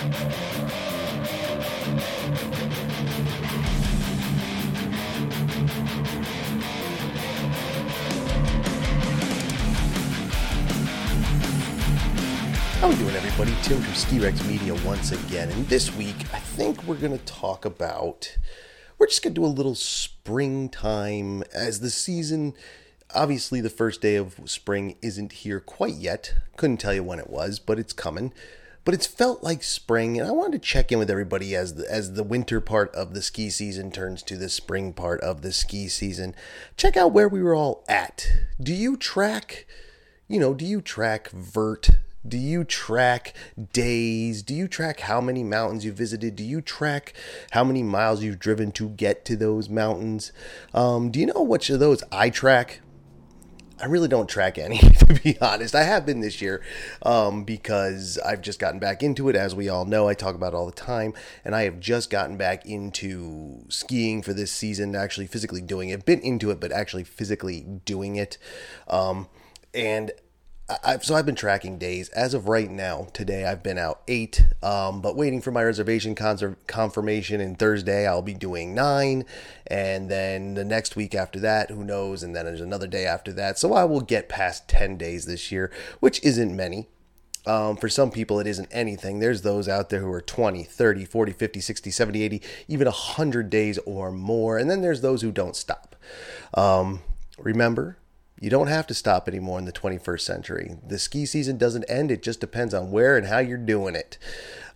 How we doing, everybody? Tim from Ski Rex Media once again, and this week I think we're going to talk about. We're just going to do a little springtime as the season. Obviously, the first day of spring isn't here quite yet. Couldn't tell you when it was, but it's coming. But it's felt like spring, and I wanted to check in with everybody as the, as the winter part of the ski season turns to the spring part of the ski season. Check out where we were all at. Do you track? You know, do you track vert? Do you track days? Do you track how many mountains you visited? Do you track how many miles you've driven to get to those mountains? Um, do you know which of those I track? I really don't track any, to be honest. I have been this year um, because I've just gotten back into it. As we all know, I talk about it all the time, and I have just gotten back into skiing for this season, actually physically doing it. Been into it, but actually physically doing it. Um, and I've, so I've been tracking days. As of right now, today I've been out eight, um, but waiting for my reservation confirmation. And Thursday I'll be doing nine, and then the next week after that, who knows? And then there's another day after that. So I will get past ten days this year, which isn't many. Um, for some people, it isn't anything. There's those out there who are 20, 30, 40, 50, 60, 70, 80, even 100 days or more. And then there's those who don't stop. Um, remember, you don't have to stop anymore in the 21st century. The ski season doesn't end, it just depends on where and how you're doing it.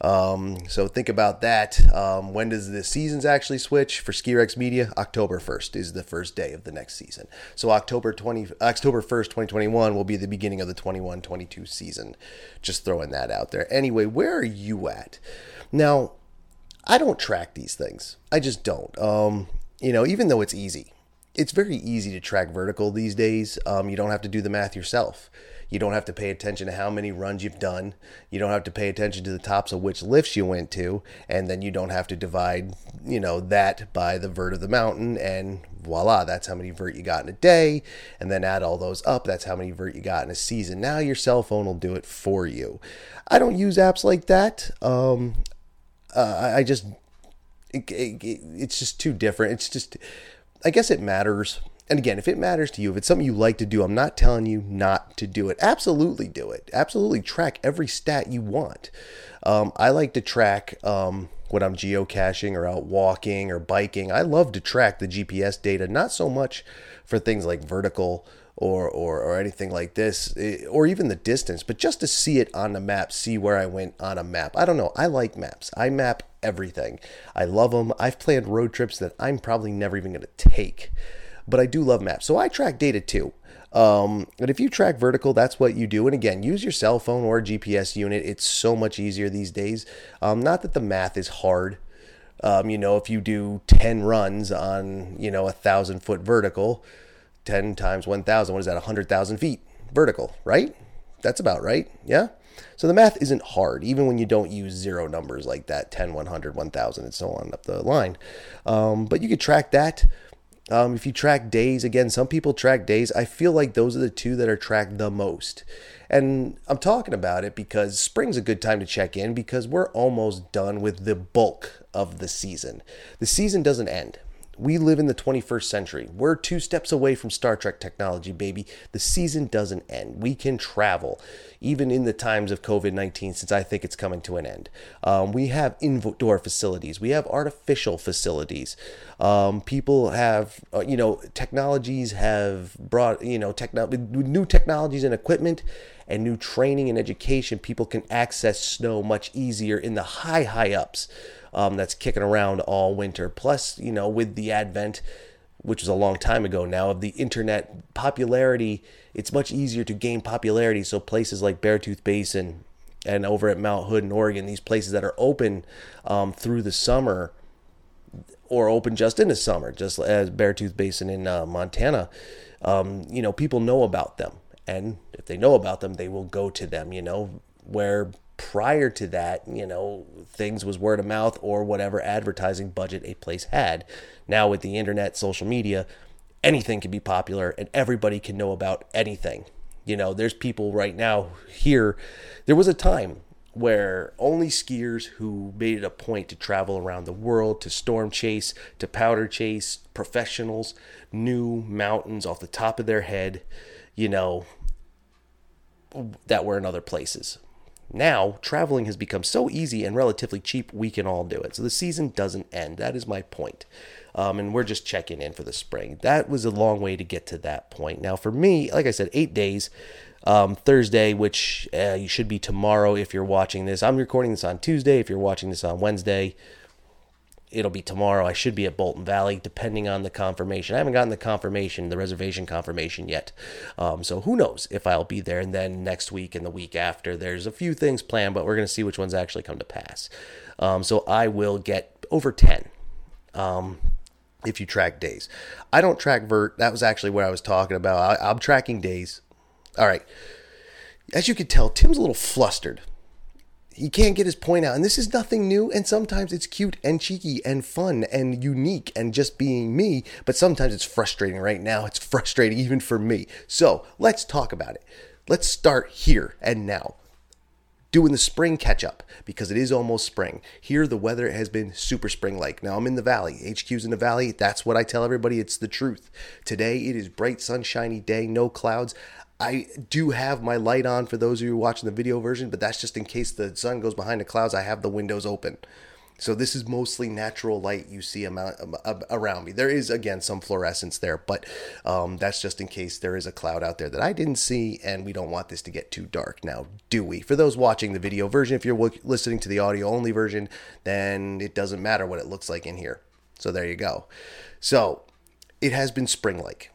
Um, so think about that. Um, when does the seasons actually switch for Ski Rex Media? October 1st is the first day of the next season. So October 20, October 1st, 2021 will be the beginning of the 21-22 season. Just throwing that out there. Anyway, where are you at? Now, I don't track these things. I just don't. Um, you know, even though it's easy it's very easy to track vertical these days. Um, you don't have to do the math yourself. You don't have to pay attention to how many runs you've done. You don't have to pay attention to the tops of which lifts you went to, and then you don't have to divide, you know, that by the vert of the mountain, and voila, that's how many vert you got in a day, and then add all those up. That's how many vert you got in a season. Now your cell phone will do it for you. I don't use apps like that. Um, uh, I just, it, it, it's just too different. It's just I guess it matters. And again, if it matters to you, if it's something you like to do, I'm not telling you not to do it. Absolutely do it. Absolutely track every stat you want. Um, I like to track um, when I'm geocaching or out walking or biking. I love to track the GPS data, not so much for things like vertical or, or, or anything like this, eh, or even the distance, but just to see it on the map, see where I went on a map. I don't know. I like maps. I map everything. I love them. I've planned road trips that I'm probably never even going to take, but I do love maps. So I track data too. Um, and if you track vertical, that's what you do. And again, use your cell phone or GPS unit. It's so much easier these days. Um, not that the math is hard. Um, you know, if you do 10 runs on, you know, a thousand foot vertical, 10 times 1,000, what is that? 100,000 feet vertical, right? That's about right. Yeah. So the math isn't hard, even when you don't use zero numbers like that 10, 100, 1000, and so on up the line. Um, but you could track that. Um, if you track days, again, some people track days. I feel like those are the two that are tracked the most. And I'm talking about it because spring's a good time to check in because we're almost done with the bulk of the season. The season doesn't end. We live in the 21st century. We're two steps away from Star Trek technology, baby. The season doesn't end. We can travel, even in the times of COVID 19, since I think it's coming to an end. Um, we have indoor facilities, we have artificial facilities. Um, people have, uh, you know, technologies have brought, you know, techno- new technologies and equipment and new training and education. People can access snow much easier in the high, high ups um, that's kicking around all winter. Plus, you know, with the advent, which was a long time ago now, of the internet popularity, it's much easier to gain popularity. So places like Beartooth Basin and over at Mount Hood in Oregon, these places that are open um, through the summer or open just in the summer, just as Beartooth Basin in uh, Montana, um, you know, people know about them. And if they know about them, they will go to them, you know, where prior to that, you know, things was word of mouth or whatever advertising budget a place had. Now with the internet, social media, anything can be popular and everybody can know about anything. You know, there's people right now here. There was a time where only skiers who made it a point to travel around the world to storm chase, to powder chase, professionals knew mountains off the top of their head, you know, that were in other places. Now, traveling has become so easy and relatively cheap, we can all do it. So the season doesn't end. That is my point. Um, and we're just checking in for the spring. That was a long way to get to that point. Now, for me, like I said, eight days. Um, Thursday, which uh, you should be tomorrow if you're watching this. I'm recording this on Tuesday. If you're watching this on Wednesday, it'll be tomorrow. I should be at Bolton Valley, depending on the confirmation. I haven't gotten the confirmation, the reservation confirmation yet. Um, so who knows if I'll be there. And then next week and the week after, there's a few things planned, but we're going to see which ones actually come to pass. Um, so I will get over 10. Um, if you track days, I don't track vert. That was actually what I was talking about. I, I'm tracking days. All right. As you can tell, Tim's a little flustered he can't get his point out. And this is nothing new. And sometimes it's cute and cheeky and fun and unique and just being me. But sometimes it's frustrating. Right now, it's frustrating even for me. So let's talk about it. Let's start here and now. Doing the spring catch up because it is almost spring. Here, the weather has been super spring like. Now, I'm in the valley. HQ's in the valley. That's what I tell everybody. It's the truth. Today, it is bright, sunshiny day, no clouds. I do have my light on for those of you watching the video version, but that's just in case the sun goes behind the clouds. I have the windows open. So this is mostly natural light you see amount, around me. There is again some fluorescence there, but um, that's just in case there is a cloud out there that I didn't see, and we don't want this to get too dark. Now, do we? For those watching the video version, if you're listening to the audio only version, then it doesn't matter what it looks like in here. So there you go. So it has been spring-like.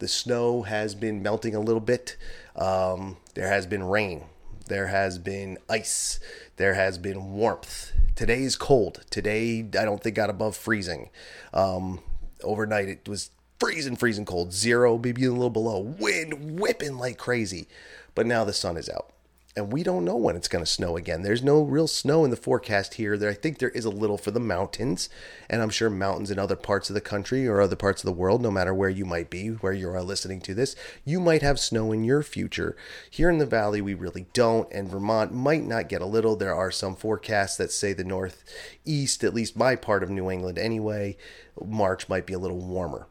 The snow has been melting a little bit. Um, there has been rain. There has been ice. There has been warmth. Today is cold. Today, I don't think got above freezing. Um, overnight, it was freezing, freezing cold. Zero, maybe a little below. Wind whipping like crazy. But now the sun is out and we don't know when it's going to snow again. There's no real snow in the forecast here. There, I think there is a little for the mountains, and I'm sure mountains in other parts of the country or other parts of the world, no matter where you might be, where you are listening to this, you might have snow in your future. Here in the valley, we really don't, and Vermont might not get a little. There are some forecasts that say the northeast, at least my part of New England anyway, March might be a little warmer.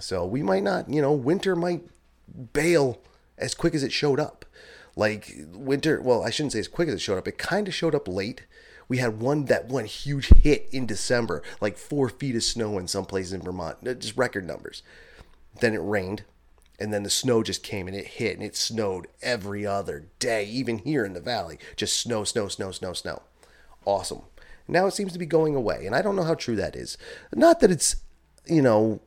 So we might not, you know, winter might bail as quick as it showed up. Like winter, well, I shouldn't say as quick as it showed up. It kind of showed up late. We had one that one huge hit in December, like four feet of snow in some places in Vermont, just record numbers. Then it rained, and then the snow just came and it hit, and it snowed every other day, even here in the valley. Just snow, snow, snow, snow, snow. Awesome. Now it seems to be going away, and I don't know how true that is. Not that it's, you know,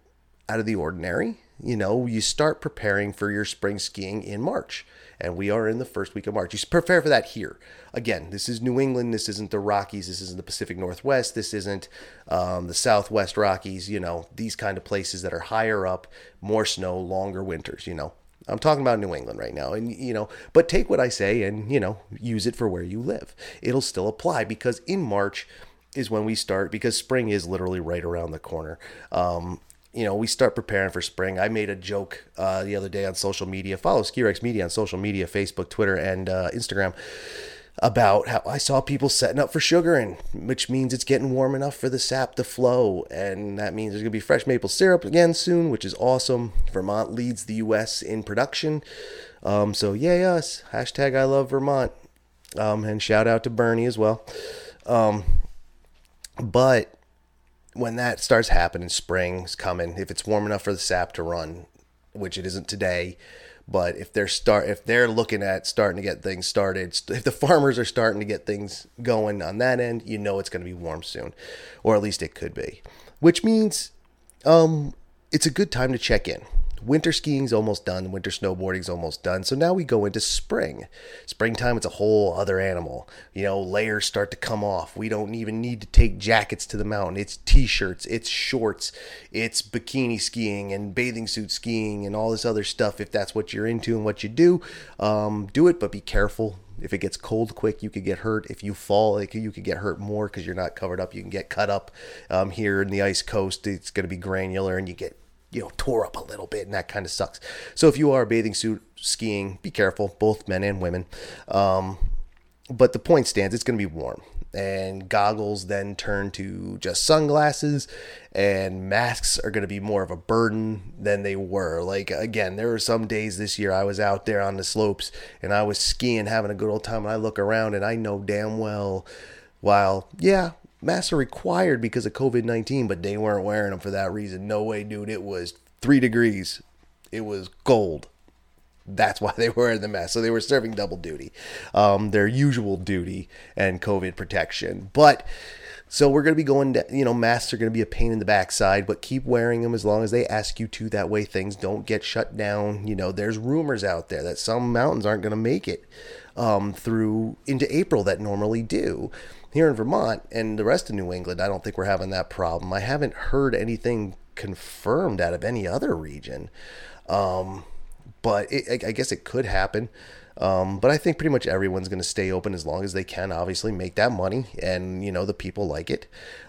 out of the ordinary. You know, you start preparing for your spring skiing in March and we are in the first week of March. You prepare for that here. Again, this is New England. This isn't the Rockies. This isn't the Pacific Northwest. This isn't um, the Southwest Rockies. You know, these kind of places that are higher up, more snow, longer winters. You know, I'm talking about New England right now. And, you know, but take what I say and, you know, use it for where you live. It'll still apply because in March is when we start because spring is literally right around the corner. Um, you know, we start preparing for spring. I made a joke uh, the other day on social media. Follow Skirex Media on social media, Facebook, Twitter, and uh, Instagram about how I saw people setting up for sugaring, which means it's getting warm enough for the sap to flow. And that means there's going to be fresh maple syrup again soon, which is awesome. Vermont leads the U.S. in production. Um, so, yay us. Hashtag I love Vermont. Um, and shout out to Bernie as well. Um, but when that starts happening, spring's coming. If it's warm enough for the sap to run, which it isn't today, but if they're start if they're looking at starting to get things started, if the farmers are starting to get things going on that end, you know it's going to be warm soon, or at least it could be. Which means, um, it's a good time to check in winter skiing's almost done, winter snowboarding's almost done. So now we go into spring. Springtime, it's a whole other animal. You know, layers start to come off. We don't even need to take jackets to the mountain. It's t shirts, it's shorts, it's bikini skiing and bathing suit skiing and all this other stuff. If that's what you're into and what you do, um, do it, but be careful. If it gets cold quick, you could get hurt. If you fall, you could get hurt more because you're not covered up. You can get cut up. Um, here in the ice coast, it's going to be granular and you get you know, tore up a little bit, and that kind of sucks. So if you are bathing suit skiing, be careful, both men and women. Um, but the point stands, it's going to be warm. And goggles then turn to just sunglasses, and masks are going to be more of a burden than they were. Like, again, there were some days this year I was out there on the slopes and I was skiing, having a good old time, and I look around and I know damn well, while, yeah, masks are required because of COVID 19, but they weren't wearing them for that reason. No way, dude. It was three degrees, it was cold that's why they were in the mask. So they were serving double duty, um, their usual duty and COVID protection. But so we're going to be going, to, you know, masks are going to be a pain in the backside, but keep wearing them as long as they ask you to. That way things don't get shut down. You know, there's rumors out there that some mountains aren't going to make it um, through into April that normally do. Here in Vermont and the rest of New England, I don't think we're having that problem. I haven't heard anything confirmed out of any other region. Um, but it, I guess it could happen. Um, but I think pretty much everyone's going to stay open as long as they can, obviously, make that money. And, you know, the people like it.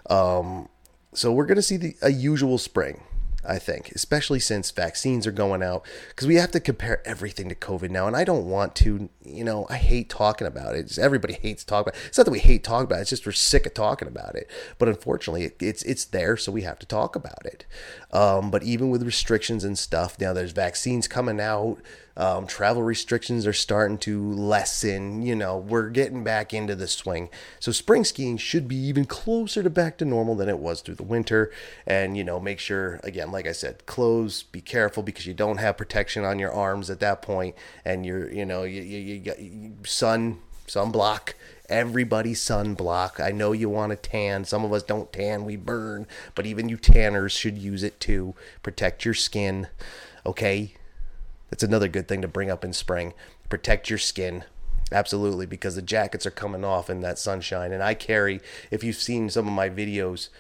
Um, so we're going to see the, a usual spring. I think, especially since vaccines are going out, because we have to compare everything to COVID now. And I don't want to, you know, I hate talking about it. Just everybody hates talking about it. It's not that we hate talking about it, it's just we're sick of talking about it. But unfortunately, it, it's it's there, so we have to talk about it. Um, but even with restrictions and stuff, now there's vaccines coming out. Um, travel restrictions are starting to lessen. You know, we're getting back into the swing. So spring skiing should be even closer to back to normal than it was through the winter. And, you know, make sure, again, like I said, clothes, be careful because you don't have protection on your arms at that point, And you're, you know, you, you, you got sun, sunblock everybody sunblock. I know you want to tan. Some of us don't tan, we burn, but even you tanners should use it to protect your skin. Okay? That's another good thing to bring up in spring. Protect your skin. Absolutely, because the jackets are coming off in that sunshine. And I carry, if you've seen some of my videos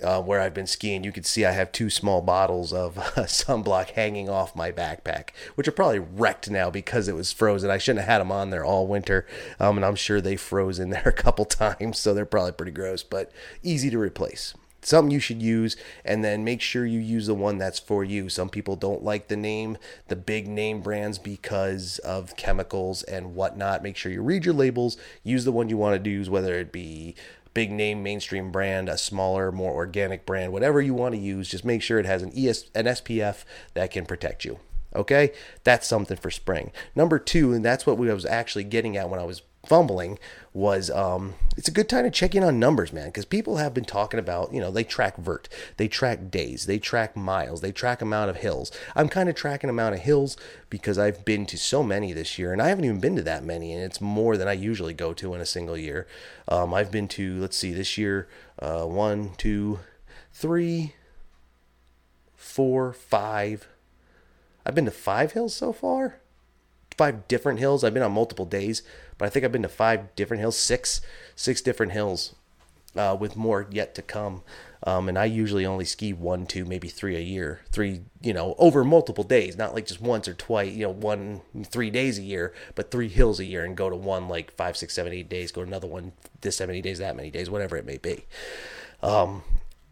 uh, where I've been skiing, you can see I have two small bottles of uh, sunblock hanging off my backpack, which are probably wrecked now because it was frozen. I shouldn't have had them on there all winter. Um, and I'm sure they froze in there a couple times, so they're probably pretty gross, but easy to replace something you should use and then make sure you use the one that's for you. Some people don't like the name the big name brands because of chemicals and whatnot. Make sure you read your labels. Use the one you want to use whether it be big name mainstream brand a smaller more organic brand whatever you want to use just make sure it has an ES, an spf that can protect you okay? That's something for spring. Number two and that's what we was actually getting at when i was fumbling was um, it's a good time to check in on numbers, man, because people have been talking about, you know, they track vert, they track days, they track miles, they track amount of hills. I'm kind of tracking amount of hills because I've been to so many this year, and I haven't even been to that many, and it's more than I usually go to in a single year. Um, I've been to, let's see, this year, uh, one, two, three, four, five. I've been to five hills so far five different hills. I've been on multiple days, but I think I've been to five different hills, six, six different hills, uh, with more yet to come. Um, and I usually only ski one, two, maybe three a year, three, you know, over multiple days, not like just once or twice, you know, one, three days a year, but three hills a year and go to one like five, six, seven, eight days, go to another one this, seven, eight days, that many days, whatever it may be. Um,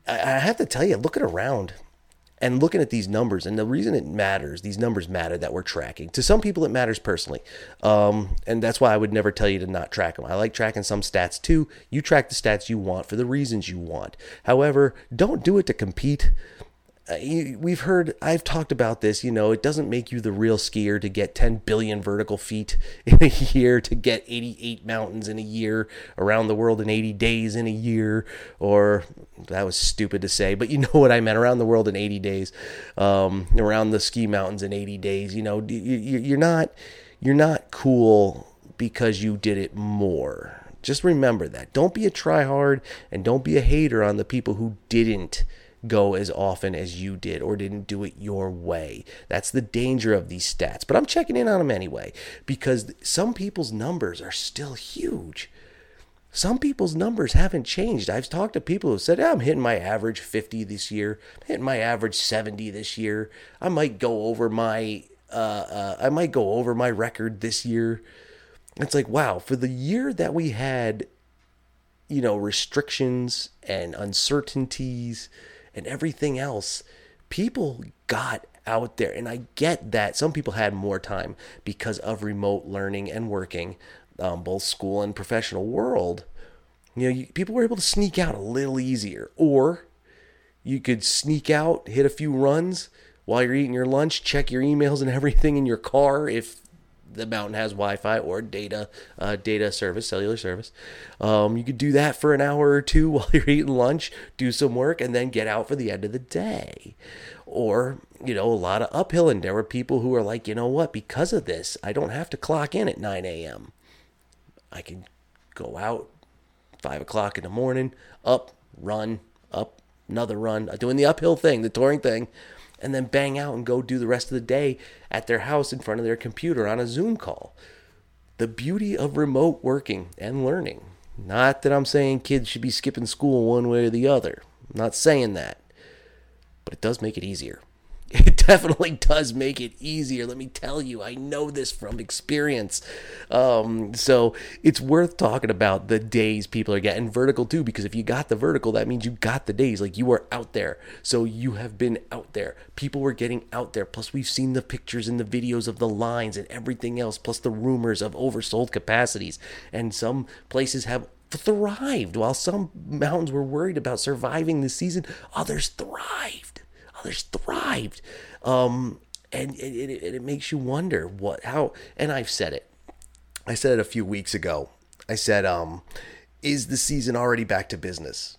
I, I have to tell you, looking around, and looking at these numbers and the reason it matters these numbers matter that we're tracking. To some people it matters personally. Um, and that's why i would never tell you to not track them i like tracking some stats too. You track the stats you want for the reasons you want. However don't do it to compete we've heard i've talked about this you know it doesn't make you the real skier to get 10 billion vertical feet in a year to get 88 mountains in a year around the world in 80 days in a year or that was stupid to say but you know what i meant around the world in 80 days um, around the ski mountains in 80 days you know you're not you're not cool because you did it more. Just remember that. Don't be a tryhard and don't be a hater on the people who didn't go as often as you did or didn't do it your way. That's the danger of these stats. But I'm checking in on them anyway because some people's numbers are still huge. Some people's numbers haven't changed. I've talked to people who said, I'm hitting my average 50 this year, I'm hitting my average 70 this year. I might go over my uh, uh, I might go over my record this year. It's like, wow, for the year that we had, you know, restrictions and uncertainties, and everything else, people got out there. And I get that some people had more time because of remote learning and working. um, both school and professional world, you know, you, people were able to sneak out a little easier. Or you could sneak out, hit a few runs while you're eating your lunch, check your emails and everything in your car if the mountain has Wi-Fi or data uh, data service, cellular service. Um, you could do that for an hour or two while you're eating lunch, do some work, and then get out for the end of the day. Or you know, a lot of uphill, and there were people who are like, you know what, because of this, I don't have to clock in at 9 a.m. I can go out five o'clock in the morning, up, run, up, another run, doing the uphill thing, the touring thing, and then bang out and go do the rest of the day at their house in front of their computer on a Zoom call. The beauty of remote working and learning. Not that I'm saying kids should be skipping school one way or the other. I'm not saying that. But it does make it easier. It definitely does make it easier. Let me tell you, I know this from experience. Um, so it's worth talking about the days people are getting vertical too, because if you got the vertical, that means you got the days. Like you were out there. So you have been out there. People were getting out there. Plus, we've seen the pictures and the videos of the lines and everything else, plus the rumors of oversold capacities. And some places have thrived while some mountains were worried about surviving the season others thrived others thrived. Um, and it, it, it makes you wonder what, how, and I've said it. I said it a few weeks ago. I said, um, is the season already back to business?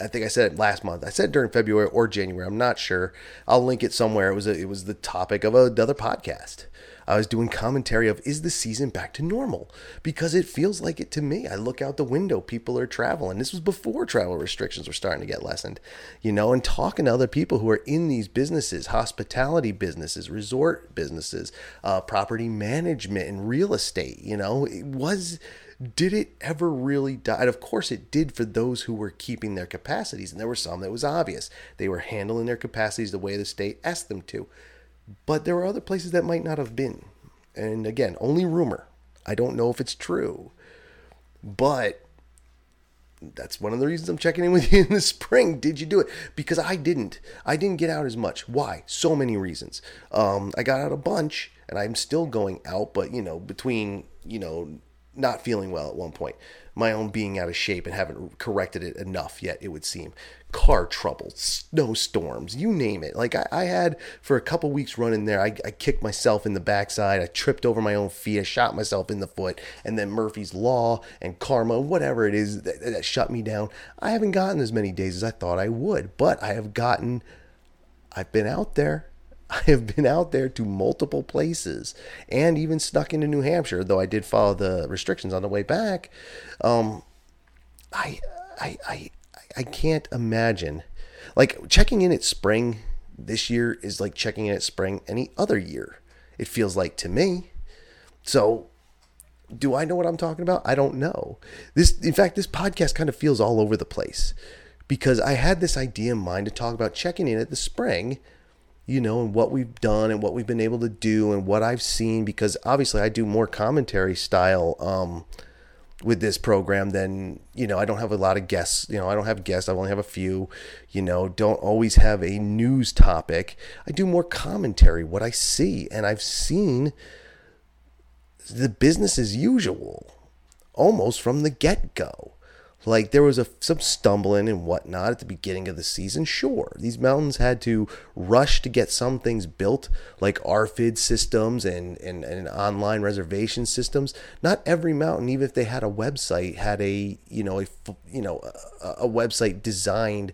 I think I said it last month. I said during February or January. I'm not sure. I'll link it somewhere. It was a, it was the topic of another podcast. I was doing commentary of is the season back to normal? Because it feels like it to me. I look out the window, people are traveling. This was before travel restrictions were starting to get lessened, you know, and talking to other people who are in these businesses, hospitality businesses, resort businesses, uh, property management, and real estate. You know, it was did it ever really die? And of course, it did for those who were keeping their capacities. And there were some that was obvious. They were handling their capacities the way the state asked them to. But there were other places that might not have been. And again, only rumor. I don't know if it's true. But that's one of the reasons I'm checking in with you in the spring. Did you do it? Because I didn't. I didn't get out as much. Why? So many reasons. Um, I got out a bunch, and I'm still going out, but you know, between you know, not feeling well at one point, my own being out of shape and haven't corrected it enough yet, it would seem. Car trouble, snowstorms, you name it. Like I, I had for a couple weeks running there, I, I, kicked myself in the backside, I tripped over my own feet, I shot myself in the foot, and then Murphy's Law and karma, whatever it is that, that shut me down. I haven't gotten as many days as I thought I would, but I have gotten, I've been out there. I have been out there to multiple places and even snuck into New Hampshire, though I did follow the restrictions on the way back. Um, I, I, I, I can't imagine. Like checking in at spring this year is like checking in at spring any other year. It feels like to me. So, do I know what I'm talking about? I don't know. This, in fact, this podcast kind of feels all over the place because I had this idea in mind to talk about checking in at the spring you know, and what we've done and what we've been able to do and what I've seen because obviously I do more commentary style um, with this program than, you know, I don't have a lot of guests, you know, I don't have guests, I only have a few, you know, don't always have a news topic. I do more commentary, what I see, and I've seen the business as usual almost from the get go. Like there was a some stumbling and whatnot at the beginning of the season. Sure, these mountains had to rush to get some things built, like RFID systems and, and, and online reservation systems. Not every mountain, even if they had a website, had a you know a you know a, a website designed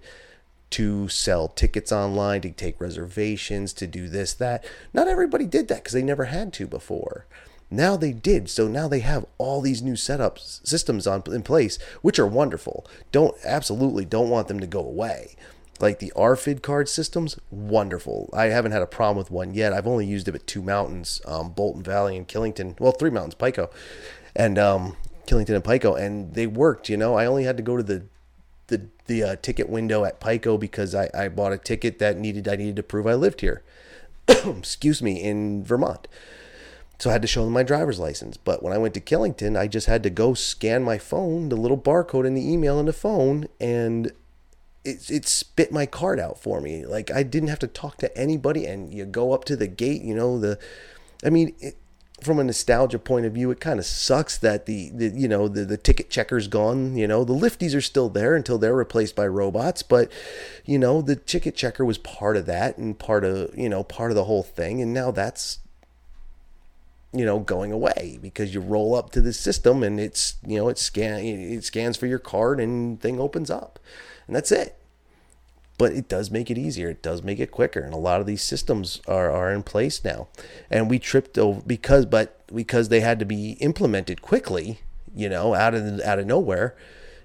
to sell tickets online, to take reservations, to do this that. Not everybody did that because they never had to before. Now they did. So now they have all these new setups, systems on in place, which are wonderful. Don't absolutely don't want them to go away. Like the RFID card systems, wonderful. I haven't had a problem with one yet. I've only used it at two mountains, um, Bolton Valley and Killington. Well, three mountains, Pico, and um, Killington and Pico, and they worked. You know, I only had to go to the the the uh, ticket window at Pico because I, I bought a ticket that needed I needed to prove I lived here. Excuse me, in Vermont. So I had to show them my driver's license. But when I went to Killington, I just had to go scan my phone, the little barcode in the email in the phone, and it, it spit my card out for me. Like I didn't have to talk to anybody. And you go up to the gate, you know, the, I mean, it, from a nostalgia point of view, it kind of sucks that the, the you know the, the ticket checker's gone. You know the lifties are still there until they're replaced by robots, but you know the ticket checker was part of that and part of you know part of the whole thing, and now that's you know going away because you roll up to the system and it's you know it scan it scans for your card and thing opens up, and that's it but it does make it easier. It does make it quicker, and a lot of these systems are, are in place now. And we tripped over because, but because they had to be implemented quickly, you know, out of out of nowhere.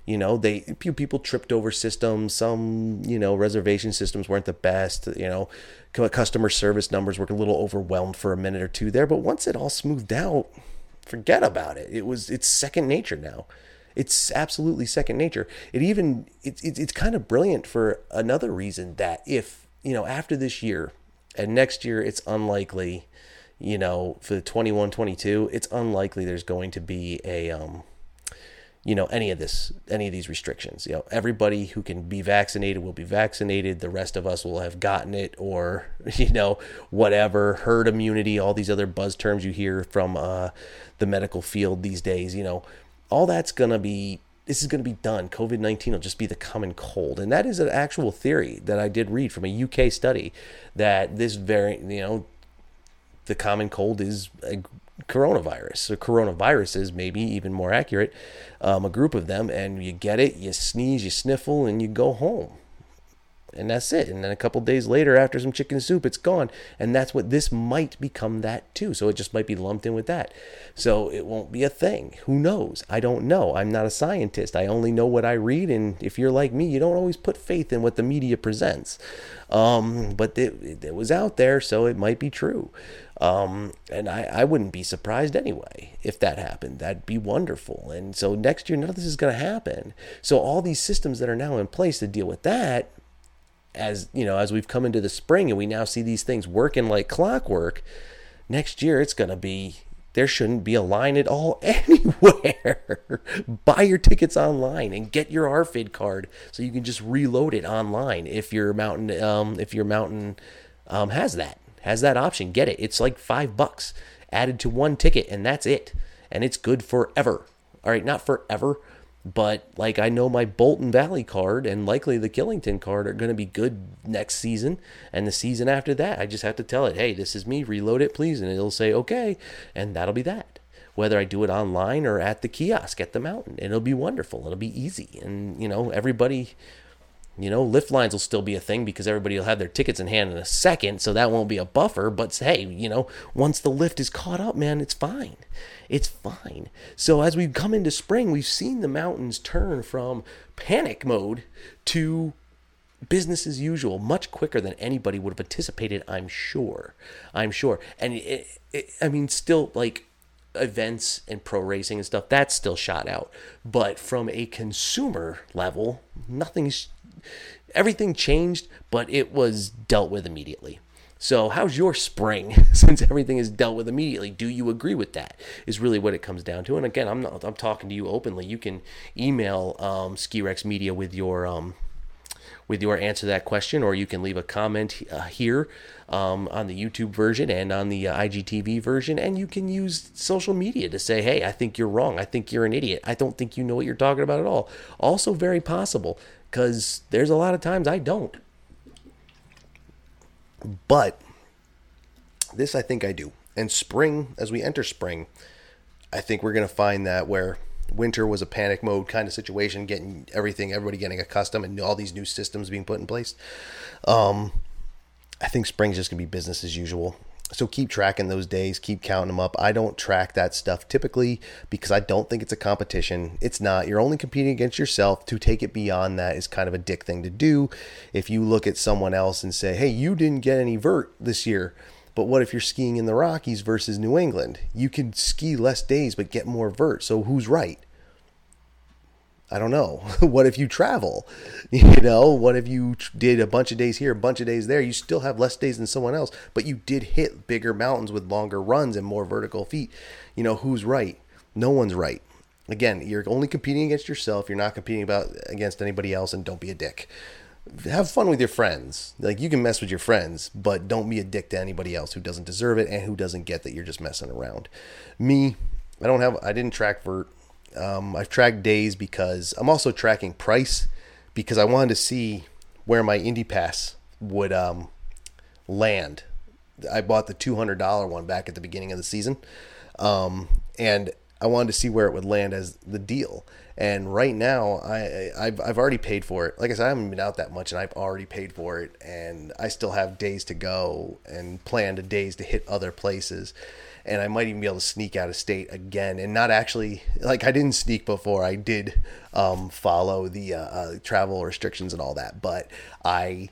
You know, they a few people tripped over systems. Some, you know, reservation systems weren't the best. You know, customer service numbers were a little overwhelmed for a minute or two there. But once it all smoothed out, forget about it. It was it's second nature now. It's absolutely second nature. It even it's it's, it's kind of brilliant for another reason that if you know after this year and next year it's unlikely you know for the 21 22 it's unlikely there's going to be a um you know any of this any of these restrictions you know everybody who can be vaccinated will be vaccinated the rest of us will have gotten it or you know whatever herd immunity all these other buzz terms you hear from uh, the medical field these days you know all that's going to be this is going to be done. COVID 19 will just be the common cold. And that is an actual theory that I did read from a UK study that this variant, you know, the common cold is coronavirus. So coronaviruses, maybe even more accurate, um, a group of them, and you get it, you sneeze, you sniffle, and you go home and that's it. And then a couple days later, after some chicken soup, it's gone. And that's what this might become that too. So it just might be lumped in with that. So it won't be a thing. Who knows? I don't know. I'm not a scientist. I only know what I read. And if you're like me, you don't always put faith in what the media presents. Um, but it, it was out there, so it might be true. Um, and I, I wouldn't be surprised anyway if that happened. That'd be wonderful. And so next year, none of this is going to happen. So all these systems that are now in place to deal with that as you know as we've come into the spring and we now see these things working like clockwork next year it's going to be there shouldn't be a line at all anywhere buy your tickets online and get your rfid card so you can just reload it online if your mountain um, if your mountain um, has that has that option get it. It's like five bucks added to one ticket and that's it. And it's good forever. All right not forever but like I know my Bolton Valley card and likely the Killington card are going to be good next season. And the season after that. I just have to tell it, hey, this is me, reload it please, and it'll say okay, and that'll be that. Whether I do it online or at the kiosk at the mountain, it'll be wonderful. It'll be easy, and you know everybody you know, lift lines will still be a thing because everybody will have their tickets in hand in a second, so that won't be a buffer. But hey, you know, once the lift is caught up, man, it's fine. It's fine. So as we've come into spring, we've seen the mountains turn from panic mode to business as usual much quicker than anybody would have anticipated, I'm sure. I'm sure. And it, it, I mean, still, like, events and pro racing and stuff, that's still shot out. But from a consumer level, nothing's everything changed, but it was dealt with immediately. So, how's your spring since everything is dealt with immediately? Do you agree with that? Is really what it comes down to. And again, I'm not. I'm talking to you openly. You can email um, Skirex Media with your um, with your answer to that question, or you can leave a comment uh, here um, on the YouTube version and on the uh, IGTV version, and you can use social media to say, "Hey, I think you're wrong. I think you're an idiot. I don't think you know what you're talking about at all." Also, very possible because there's a lot of times I don't. But this I think I do. And spring, as we enter spring, I think we're going to find that where winter was a panic mode kind of situation, getting everything, everybody getting accustomed, and all these new systems being put in place. Um, I think spring's just going to be business as usual so keep tracking those days, keep counting them up. I don't track that stuff typically because I don't think it's a competition. It's not. You're only competing against yourself. To take it beyond that is kind of a dick thing to do. If you look at someone else and say, hey, you didn't get any vert this year, but what if you're skiing in the Rockies versus New England? You can ski less days but get more vert. So who's right? I don't know. what if you travel? You know, what if you did a bunch of days here, a bunch of days there? You still have less days than someone else, but you did hit bigger mountains with longer runs and more vertical feet. You know, who's right? No one's right. Again, you're only competing against yourself. You're not competing about against anybody else, and don't be a dick. have fun with your friends. Like you can mess with your friends, but don't be a dick to anybody else who doesn't deserve it and who doesn't get that you're just messing around. Me, I don't have. I didn't track vert. Um, I've tracked days because I'm also tracking price because I wanted to see where my Indy Pass would um, land. I bought the two hundred dollar one back at the beginning of the season, um, and I wanted to see where it would land as the deal. And right now, I I've, I've already paid for it. Like I said, I haven't been out that much, and I've already paid for it. And I still have days to go and planned days to hit other places. And I might even be able to sneak out of state again, and not actually like I didn't sneak before. I did um, follow the uh, uh, travel restrictions and all that, but I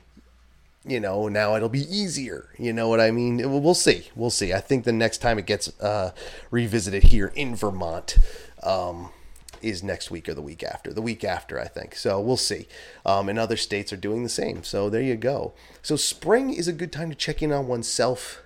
you know, now it'll be easier. You know what I mean? We'll see. We'll see. I think the next time it gets uh, revisited here in Vermont um, is next week or the week after. The week after, I think. So we'll see. Um, and other states are doing the same. So there you go. So spring is a good time to check in on oneself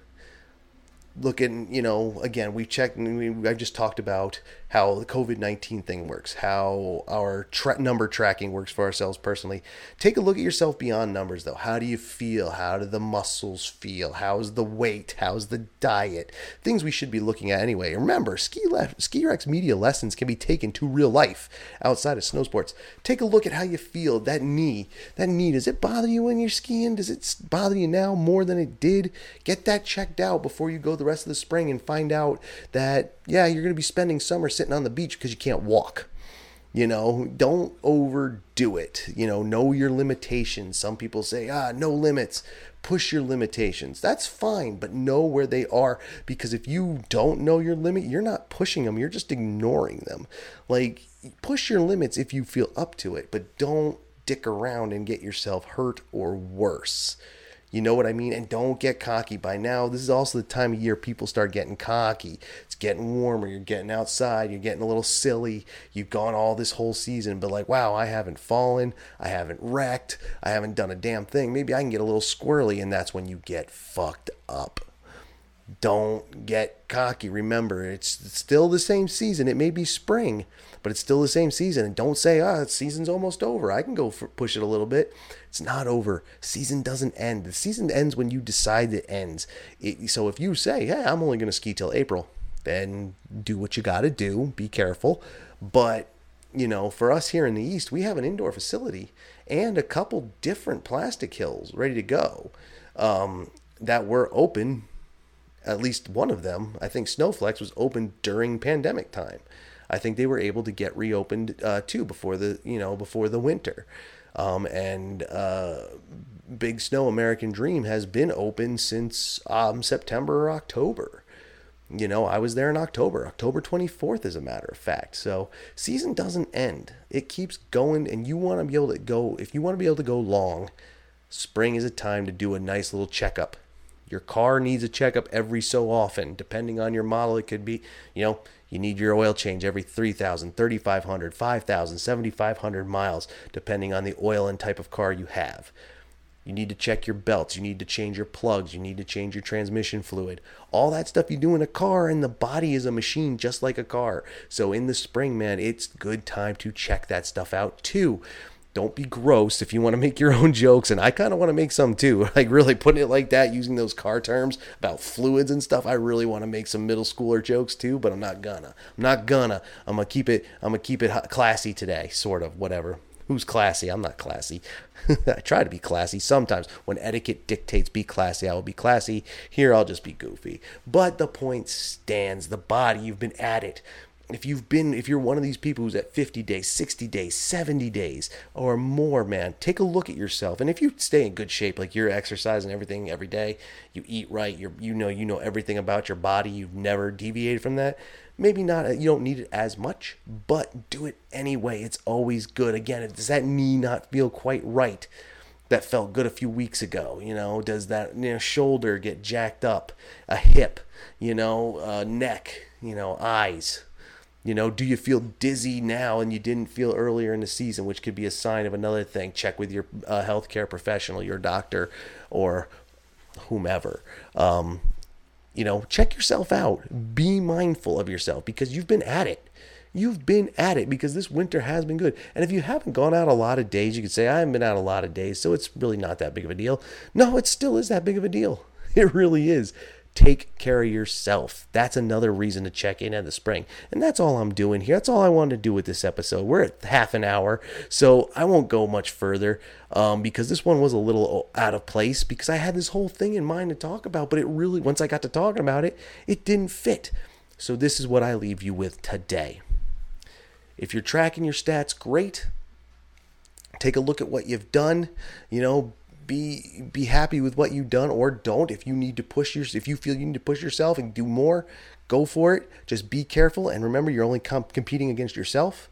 looking, you know, again, we've checked, we, I've just talked about how the COVID 19 thing works, how our tra- number tracking works for ourselves personally. Take a look at yourself beyond numbers, though. How do you feel? How do the muscles feel? How's the weight? How's the diet? Things we should be looking at anyway. Remember, Ski, Le- Ski Rex media lessons can be taken to real life outside of snow sports. Take a look at how you feel. That knee, that knee, does it bother you when you're skiing? Does it bother you now more than it did? Get that checked out before you go the rest of the spring and find out that, yeah, you're going to be spending summer sitting on the beach because you can't walk. You know, don't overdo it. You know, know your limitations. Some people say, ah, no limits. Push your limitations. That's fine, but know where they are because if you don't know your limit, you're not pushing them, you're just ignoring them. Like, push your limits if you feel up to it, but don't dick around and get yourself hurt or worse. You know what I mean? And don't get cocky. By now, this is also the time of year people start getting cocky. It's getting warmer. You're getting outside. You're getting a little silly. You've gone all this whole season, but like, wow, I haven't fallen. I haven't wrecked. I haven't done a damn thing. Maybe I can get a little squirrely, and that's when you get fucked up don't get cocky. Remember, it's still the same season. It may be spring, but it's still the same season. And don't say, ah, oh, season's almost over. I can go push it a little bit. It's not over. Season doesn't end. The season ends when you decide it ends. It, so if you say, hey, I'm only going to ski till April, then do what you got to do. Be careful. But, you know, for us here in the East, we have an indoor facility and a couple different plastic hills ready to go um, that were open at least one of them, I think Snowflex was open during pandemic time. I think they were able to get reopened uh, too before the you know before the winter, um, and uh, Big Snow American Dream has been open since um, September or October. You know, I was there in October, October 24th, as a matter of fact. So, season doesn't end, it keeps going, and you want to be able to go, if you want to be able to go long, spring is a time to do a nice little checkup your car needs a checkup every so often. Depending on your model, it could be, you know, you need your oil change every 3,000, 3,500, 5,000, 7,500 miles, depending on the oil and type of car you have. You need to check your belts. You need to change your plugs. You need to change your transmission fluid. All that stuff you do in a car, and the body is a machine just like a car. So in the spring, man, it's good time to check that stuff out too don't be gross if you want to make your own jokes and i kind of want to make some too. Like really putting it like that using those car terms about fluids and stuff i really want to make some middle schooler jokes too but i'm not gonna. I'm not gonna. I'm gonna keep it i'm gonna keep it classy today sort of whatever. Who's classy? I'm not classy. I try to be classy sometimes. When etiquette dictates be classy i will be classy. Here i'll just be goofy. But the point stands. The body you've been at it if you've been if you're one of these people who's at 50 days 60 days 70 days or more man take a look at yourself. And if you stay in good shape like you're exercising everything every day you eat right you you know you know everything about your body you've never deviated from that maybe not you don't need it as much but do it anyway. It's always good. Again does that knee not feel quite right that felt good a few weeks ago? You know does that you know, shoulder get jacked up a hip you know uh, neck you know eyes you know, do you feel dizzy now and you didn't feel earlier in the season, which could be a sign of another thing? Check with your uh, healthcare professional, your doctor, or whomever. Um, you know, check yourself out. Be mindful of yourself because you've been at it. you've been at it because this winter has been good. And if you haven't gone out a lot of days, you could say, I haven't been out a lot of days, so it's really not that big of a deal. No, it still is that big of a deal. It really is. Take care of yourself. That's another reason to check in at the spring. And that's all I'm doing here. That's all I wanted to do with this episode. We're at half an hour, so I won't go much further um, because this one was a little out of place because I had this whole thing in mind to talk about, but it really, once I got to talking about it, it didn't fit. So this is what I leave you with today. If you're tracking your stats, great. Take a look at what you've done. You know, be be happy with what you've done or don't. If you need to push your if you feel you need to push yourself and do more go for it. Just be careful. And remember you're only comp- competing against yourself.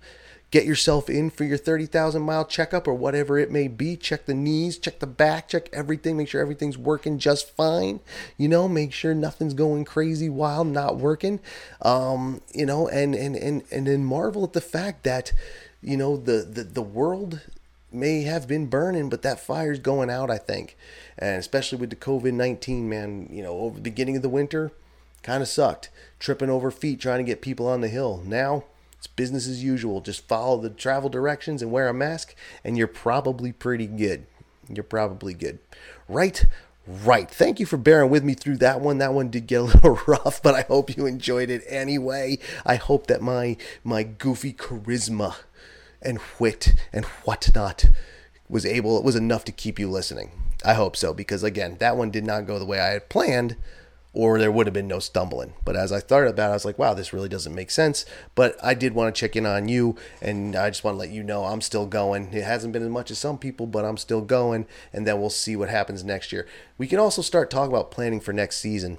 Get yourself in for your 30,000 mile checkup or whatever it may be. Check the knees check the back check everything. Make sure everything's working just fine. You know make sure nothing's going crazy while not working. Um, you know and and and and then marvel at the fact that you know the the, the world may have been burning, but that fire's going out, I think. And especially with the COVID 19, man, you know, over the beginning of the winter, kind of sucked. Tripping over feet trying to get people on the hill. Now, it's business as usual. Just follow the travel directions and wear a mask, and you're probably pretty good. You're probably good. Right? Right. Thank you for bearing with me through that one. That one did get a little rough, but I hope you enjoyed it anyway. I hope that my my goofy charisma and wit and whatnot was able it was enough to keep you listening. I hope so because again, that one did not go the way I had planned or there would have been no stumbling. But as I thought about it, I was like, wow, this really doesn't make sense. But I did want to check in on you, and I just want to let you know I'm still going. It hasn't been as much as some people, but I'm still going, and then we'll see what happens next year. We can also start talking about planning for next season.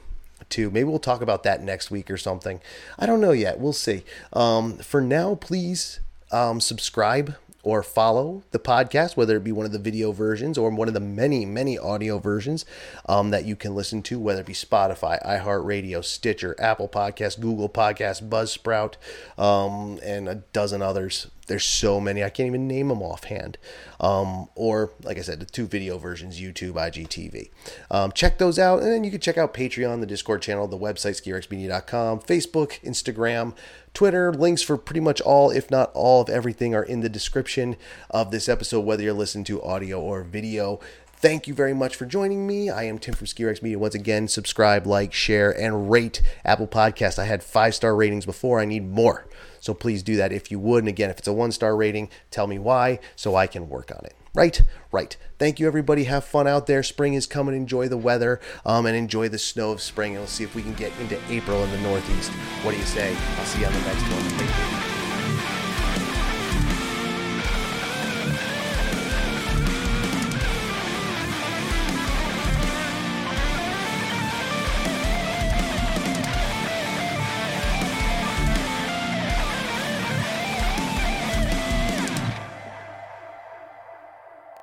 Too. Maybe we'll talk about that next week or something. I don't know yet. We'll see. Um, for now, please um, subscribe or follow the podcast, whether it be one of the video versions or one of the many, many audio versions um, that you can listen to, whether it be Spotify, iHeartRadio, Stitcher, Apple Podcast, Google Podcast, Buzzsprout, um, and a dozen others. There's so many, I can't even name them offhand. Um, or, like I said, the two video versions YouTube, IGTV. Um, check those out, and then you can check out Patreon, the Discord channel, the website, skirexmedia.com, Facebook, Instagram, Twitter. Links for pretty much all, if not all, of everything are in the description of this episode, whether you're listening to audio or video. Thank you very much for joining me. I am Tim from SkiRex Media. Once again, subscribe, like, share, and rate Apple Podcast. I had five star ratings before. I need more. So please do that if you would. And again, if it's a one star rating, tell me why so I can work on it. Right? Right. Thank you, everybody. Have fun out there. Spring is coming. Enjoy the weather um, and enjoy the snow of spring. And we'll see if we can get into April in the Northeast. What do you say? I'll see you on the next one.